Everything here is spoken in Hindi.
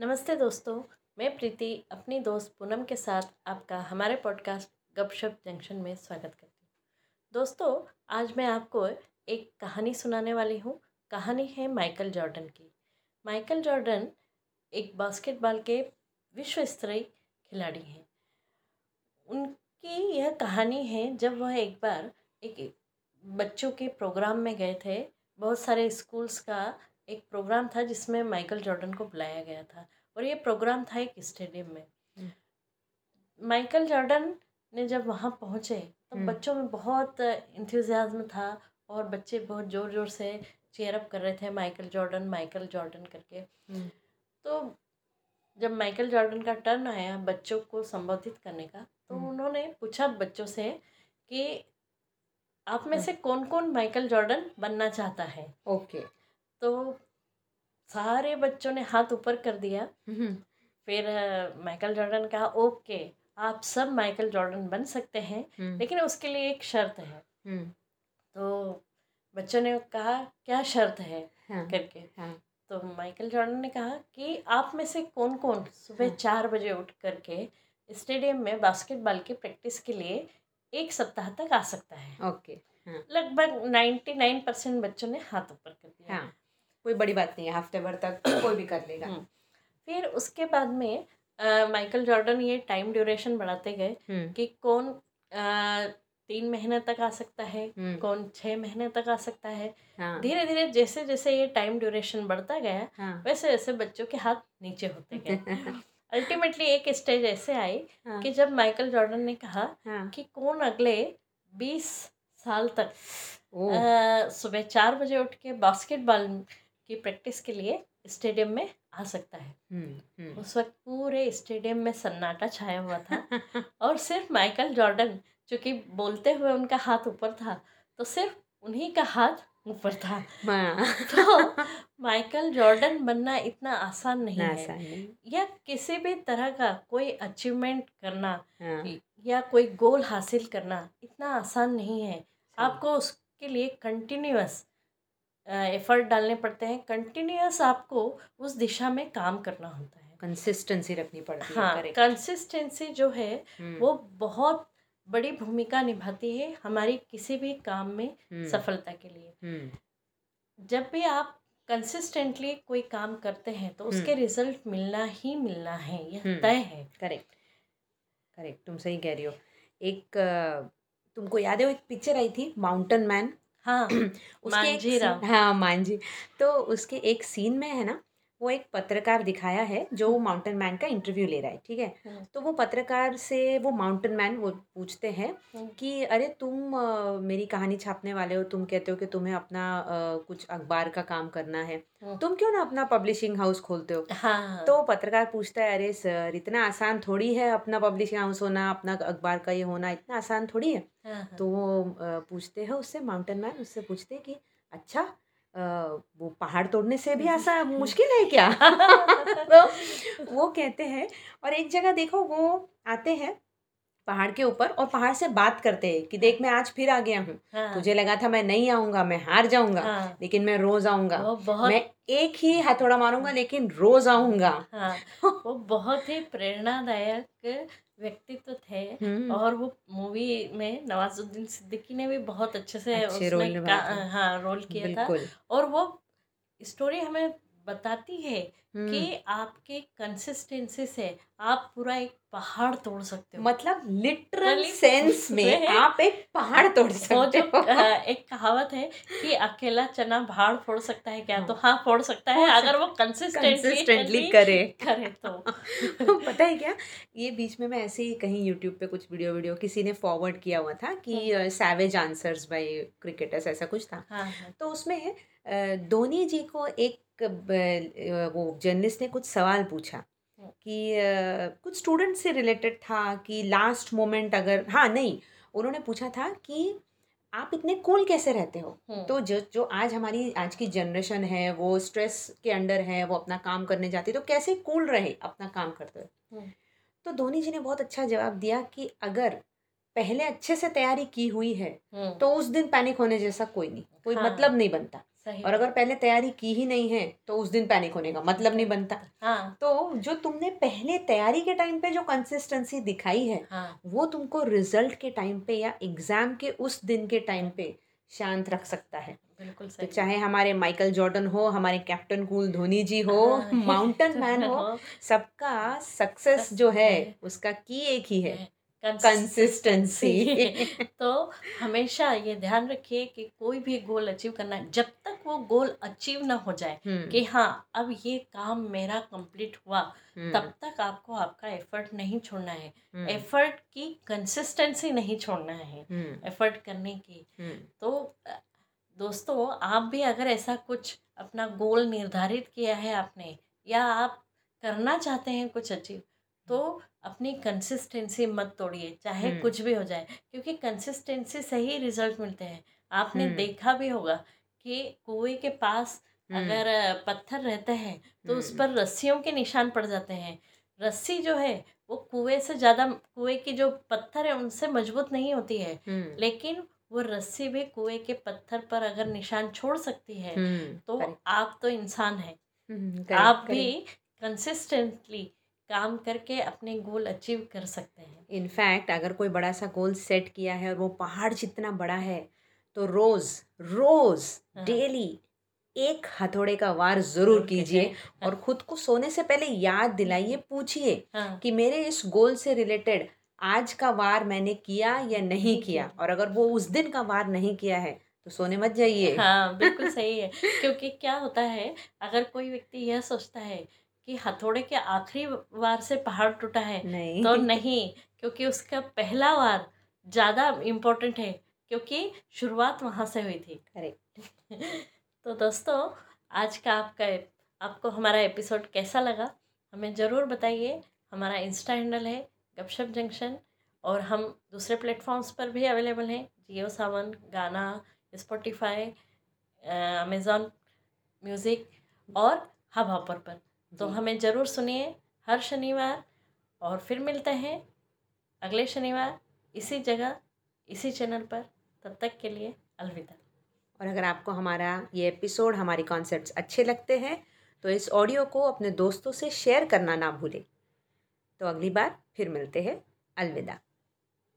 नमस्ते दोस्तों, मैं प्रीति अपनी दोस्त पूनम के साथ आपका हमारे पॉडकास्ट गपशप जंक्शन में स्वागत करती हूँ। दोस्तों, आज मैं आपको एक कहानी सुनाने वाली हूँ। कहानी है माइकल जॉर्डन की। माइकल जॉर्डन एक बास्केटबॉल के विश्व स्तरीय खिलाड़ी हैं। उनकी यह कहानी है, जब वह एक बार एक बच्चों के प्रोग्राम में गए थे, बहुत सारे स्कूल्स का एक प्रोग्राम था जिसमें माइकल जॉर्डन को बुलाया गया था और ये प्रोग्राम था एक स्टेडियम में हम्म। माइकल जॉर्डन ने जब वहाँ पहुँचे तो हम्म। बच्चों में बहुत इंथ्यूजियाज्म था और बच्चे बहुत ज़ोर ज़ोर से चेयर अप कर रहे थे माइकल जॉर्डन माइकल जॉर्डन करके हम्म। तो जब माइकल जॉर्डन का टर्न आया बच्चों को संबोधित करने का तो हम्म। उन्होंने पूछा बच्चों से कि आप में हम्म। से कौन कौन माइकल जॉर्डन बनना चाहता है ओके तो सारे बच्चों ने हाथ ऊपर कर दिया। हम्म, फिर माइकल जॉर्डन कहा ओके आप सब माइकल जॉर्डन बन सकते हैं हम्म, लेकिन उसके लिए एक शर्त है। हम्म, तो बच्चों ने कहा क्या शर्त है? हाँ, करके। हाँ, तो माइकल जॉर्डन ने कहा कि आप में से कौन कौन सुबह हाँ। चार बजे उठ करके स्टेडियम में बास्केटबॉल की प्रैक्टिस के लिए एक सप्ताह तक आ सकता है? ओके हाँ। लगभग नाइन्टी नाइन परसेंट बच्चों ने हाथ ऊपर कर दिया। हाँ। कोई बड़ी बात नहीं है हफ़्ते भर तक कोई भी कर लेगा। हम्म। फिर उसके बाद में माइकल जॉर्डन ये टाइम ड्यूरेशन बढ़ाते गए हम्म, कि कौन अ, तीन महीने तक आ सकता है हम्म, कौन छः महीने तक आ सकता है। हाँ। धीरे धीरे जैसे जैसे ये टाइम ड्यूरेशन बढ़ता गया हाँ। वैसे वैसे बच्चों के हाथ नीचे होते गए। अल्टीमेटली एक स्टेज ऐसे आई हाँ, कि जब माइकल जॉर्डन ने कहा हाँ। कि कौन अगले बीस साल तक सुबह चार बजे उठ के बास्केटबॉल की प्रैक्टिस के लिए स्टेडियम में आ सकता है। हम्म, हम्म, उस वक्त पूरे स्टेडियम में सन्नाटा छाया हुआ था और सिर्फ़ माइकल जॉर्डन चूँकि बोलते हुए उनका हाथ ऊपर था तो सिर्फ़ उन्हीं का हाथ ऊपर था। हाँ। तो माइकल जॉर्डन बनना इतना आसान नहीं है। नहीं। या किसी भी तरह का कोई अचीवमेंट करना हाँ। या कोई गोल हासिल करना इतना आसान नहीं है। आपको उसके लिए कंटिन्यूअस एफर्ट डालने पड़ते हैं। कंटिन्यूस आपको उस दिशा में काम करना होता है। कंसिस्टेंसी रखनी पड़ती है हाँ कंसिस्टेंसी जो है हम्म, वो बहुत बड़ी भूमिका निभाती है हमारी किसी भी काम में हम्म, सफलता के लिए। हम्म, जब भी आप कंसिस्टेंटली कोई काम करते हैं तो उसके रिज़ल्ट मिलना ही मिलना है यह। तय है। करेक्ट करेक्ट तुम सही कह रही हो। एक तुमको याद है वो एक पिक्चर आई थी माउंटेन मैन हाँ उसके। सीन- हाँ मांझी तो उसके एक सीन में है ना वो एक पत्रकार दिखाया है जो माउंटेन मैन का इंटरव्यू ले रहा है ठीक है हम्म। तो वो पत्रकार से वो माउंटेन मैन वो पूछते हैं हम्म। कि अरे तुम अ, मेरी कहानी छापने वाले हो तुम कहते हो कि तुम्हें अपना अ, कुछ अखबार का काम करना है हम्म। तुम क्यों ना अपना पब्लिशिंग हाउस खोलते हो हाँ तो पत्रकार पूछता है अरे सर इतना आसान थोड़ी है अपना पब्लिशिंग हाउस होना अपना अखबार का ये होना इतना आसान थोड़ी है हाँ, हाँ। तो वो पूछते हैं उससे माउंटेन मैन उससे पूछते हैं कि अच्छा वो पहाड़ तोड़ने से भी ऐसा मुश्किल है क्या? तो वो कहते हैं और एक जगह देखो वो आते हैं पहाड़ के ऊपर और पहाड़ से बात करते हैं कि देख मैं आज फिर आ गया हूँ। हाँ, तुझे लगा था मैं नहीं आऊँगा मैं हार जाऊँगा हाँ, लेकिन मैं रोज आऊँगा। बहुत मैं एक ही हथौड़ा मारूँगा लेकिन रोज आऊँगा। हाँ वो बहुत ही प्रेरणादायक व्यक्तित्व थे। हम्म, और वो मूवी में नवाजुद्दीन सिद्दीकी ने भी बहुत अच्छे से रोल हाँ रोल किया था। और वो स्टोरी हमें बताती है हम्म, कि आपके कंसिस्टेंसी से आप पूरा एक पहाड़ तोड़ सकते हो। मतलब लिटरल सेंस में आप एक पहाड़ तोड़ सकते हो। एक कहावत है कि अकेला चना भाड़ फोड़ सकता है क्या? हाँ। तो हाँ। फोड़ सकता है अगर वो कंसिस्टेंटली करे। करे तो। पता है क्या? ये बीच में मैं ऐसे ही कहीं यूट्यूब पे कुछ वीडियो वीडियो किसी ने फॉरवर्ड किया हुआ था कि सैवेज आंसर्स बाय क्रिकेटर्स ऐसा कुछ था। हाँ हाँ। तो उसमें धोनी जी को एक वो जर्नलिस्ट ने कुछ सवाल पूछा हम्म। कि कुछ स्टूडेंट से रिलेटेड था कि लास्ट मोमेंट अगर हाँ नहीं उन्होंने पूछा था कि आप इतने कूल कैसे रहते हो? हम्म, तो जो जो आज हमारी आज की जनरेशन है वो स्ट्रेस के अंडर है वो अपना काम करने जाती है तो कैसे कूल रहे अपना काम करते हुए? हम्म, तो धोनी जी ने बहुत अच्छा जवाब दिया कि अगर पहले अच्छे से तैयारी की हुई है तो उस दिन पैनिक होने जैसा कोई नहीं कोई हाँ। मतलब नहीं बनता। और अगर पहले तैयारी की ही नहीं है तो उस दिन पैनिक होने का मतलब नहीं बनता। हाँ। तो जो तुमने पहले तैयारी के टाइम पे जो कंसिस्टेंसी दिखाई है हाँ। वो तुमको रिज़ल्ट के टाइम पे या एग्ज़ाम के उस दिन के टाइम पे शांत रख सकता है। बिल्कुल सही। तो चाहे हमारे माइकल जॉर्डन हो हमारे कैप्टन कूल धोनी जी हो हाँ, माउंटेन मैन हो सबका सक्सेस जो है उसका की एक ही। है। कंसिस्टेंसी तो हमेशा ये ध्यान रखिए कि कोई भी गोल अचीव करना है जब तक वो गोल अचीव ना हो जाए कि हाँ अब ये काम मेरा कंप्लीट हुआ तब तक आपको आपका एफर्ट नहीं छोड़ना है। एफर्ट की कंसिस्टेंसी नहीं छोड़ना है। एफर्ट करने की। तो दोस्तों आप भी अगर ऐसा कुछ अपना गोल निर्धारित किया है आपने या आप करना चाहते हैं कुछ अचीव तो अपनी कंसिस्टेंसी मत तोड़िए चाहे हम्म। कुछ भी हो जाए क्योंकि कंसिस्टेंसी से ही रिज़ल्ट मिलते हैं। आपने हम्म। देखा भी होगा कि कुएँ के पास अगर अ, पत्थर रहते हैं तो उस पर रस्सियों के निशान पड़ जाते हैं। रस्सी जो है वो कुएँ से ज़्यादा कुएँ की जो पत्थर है उनसे मज़बूत नहीं होती है। लेकिन वो रस्सी भी कुएँ के पत्थर पर अगर निशान छोड़ सकती है तो आप तो इंसान हैं। आप भी कंसिस्टेंटली काम करके अपने गोल अचीव कर सकते हैं। इनफैक्ट अगर कोई बड़ा सा गोल सेट किया है और वो पहाड़ जितना बड़ा है तो रोज रोज हाँ। डेली एक हथौड़े का वार ज़रूर कीजिए कीजिए। और खुद को सोने से पहले याद दिलाइए पूछिए हाँ। कि मेरे इस गोल से रिलेटेड आज का वार मैंने किया या नहीं किया? और अगर वो उस दिन का वार नहीं किया है तो सोने मत जाइए। हाँ बिल्कुल सही है। क्योंकि क्या होता है अगर कोई व्यक्ति यह सोचता है कि हथौड़े के आखिरी वार से पहाड़ टूटा है नहीं। तो नहीं क्योंकि उसका पहला वार ज़्यादा इम्पोर्टेंट है क्योंकि शुरुआत वहाँ से हुई थी। करेक्ट तो दोस्तों आज का आपका आपको हमारा एपिसोड कैसा लगा हमें ज़रूर बताइए। हमारा इंस्टा हैंडल है गपशप जंक्शन और हम दूसरे प्लेटफॉर्म्स पर भी अवेलेबल हैं Jio Saavn Gaana Spotify Amazon music और हब हॉपर पर। तो हमें ज़रूर सुनिए हर शनिवार और फिर मिलते हैं अगले शनिवार इसी जगह इसी चैनल पर। तब तक के लिए अलविदा। और अगर आपको हमारा ये एपिसोड हमारे कॉन्सेप्ट्स अच्छे लगते हैं तो इस ऑडियो को अपने दोस्तों से शेयर करना ना भूलें। तो अगली बार फिर मिलते हैं। अलविदा।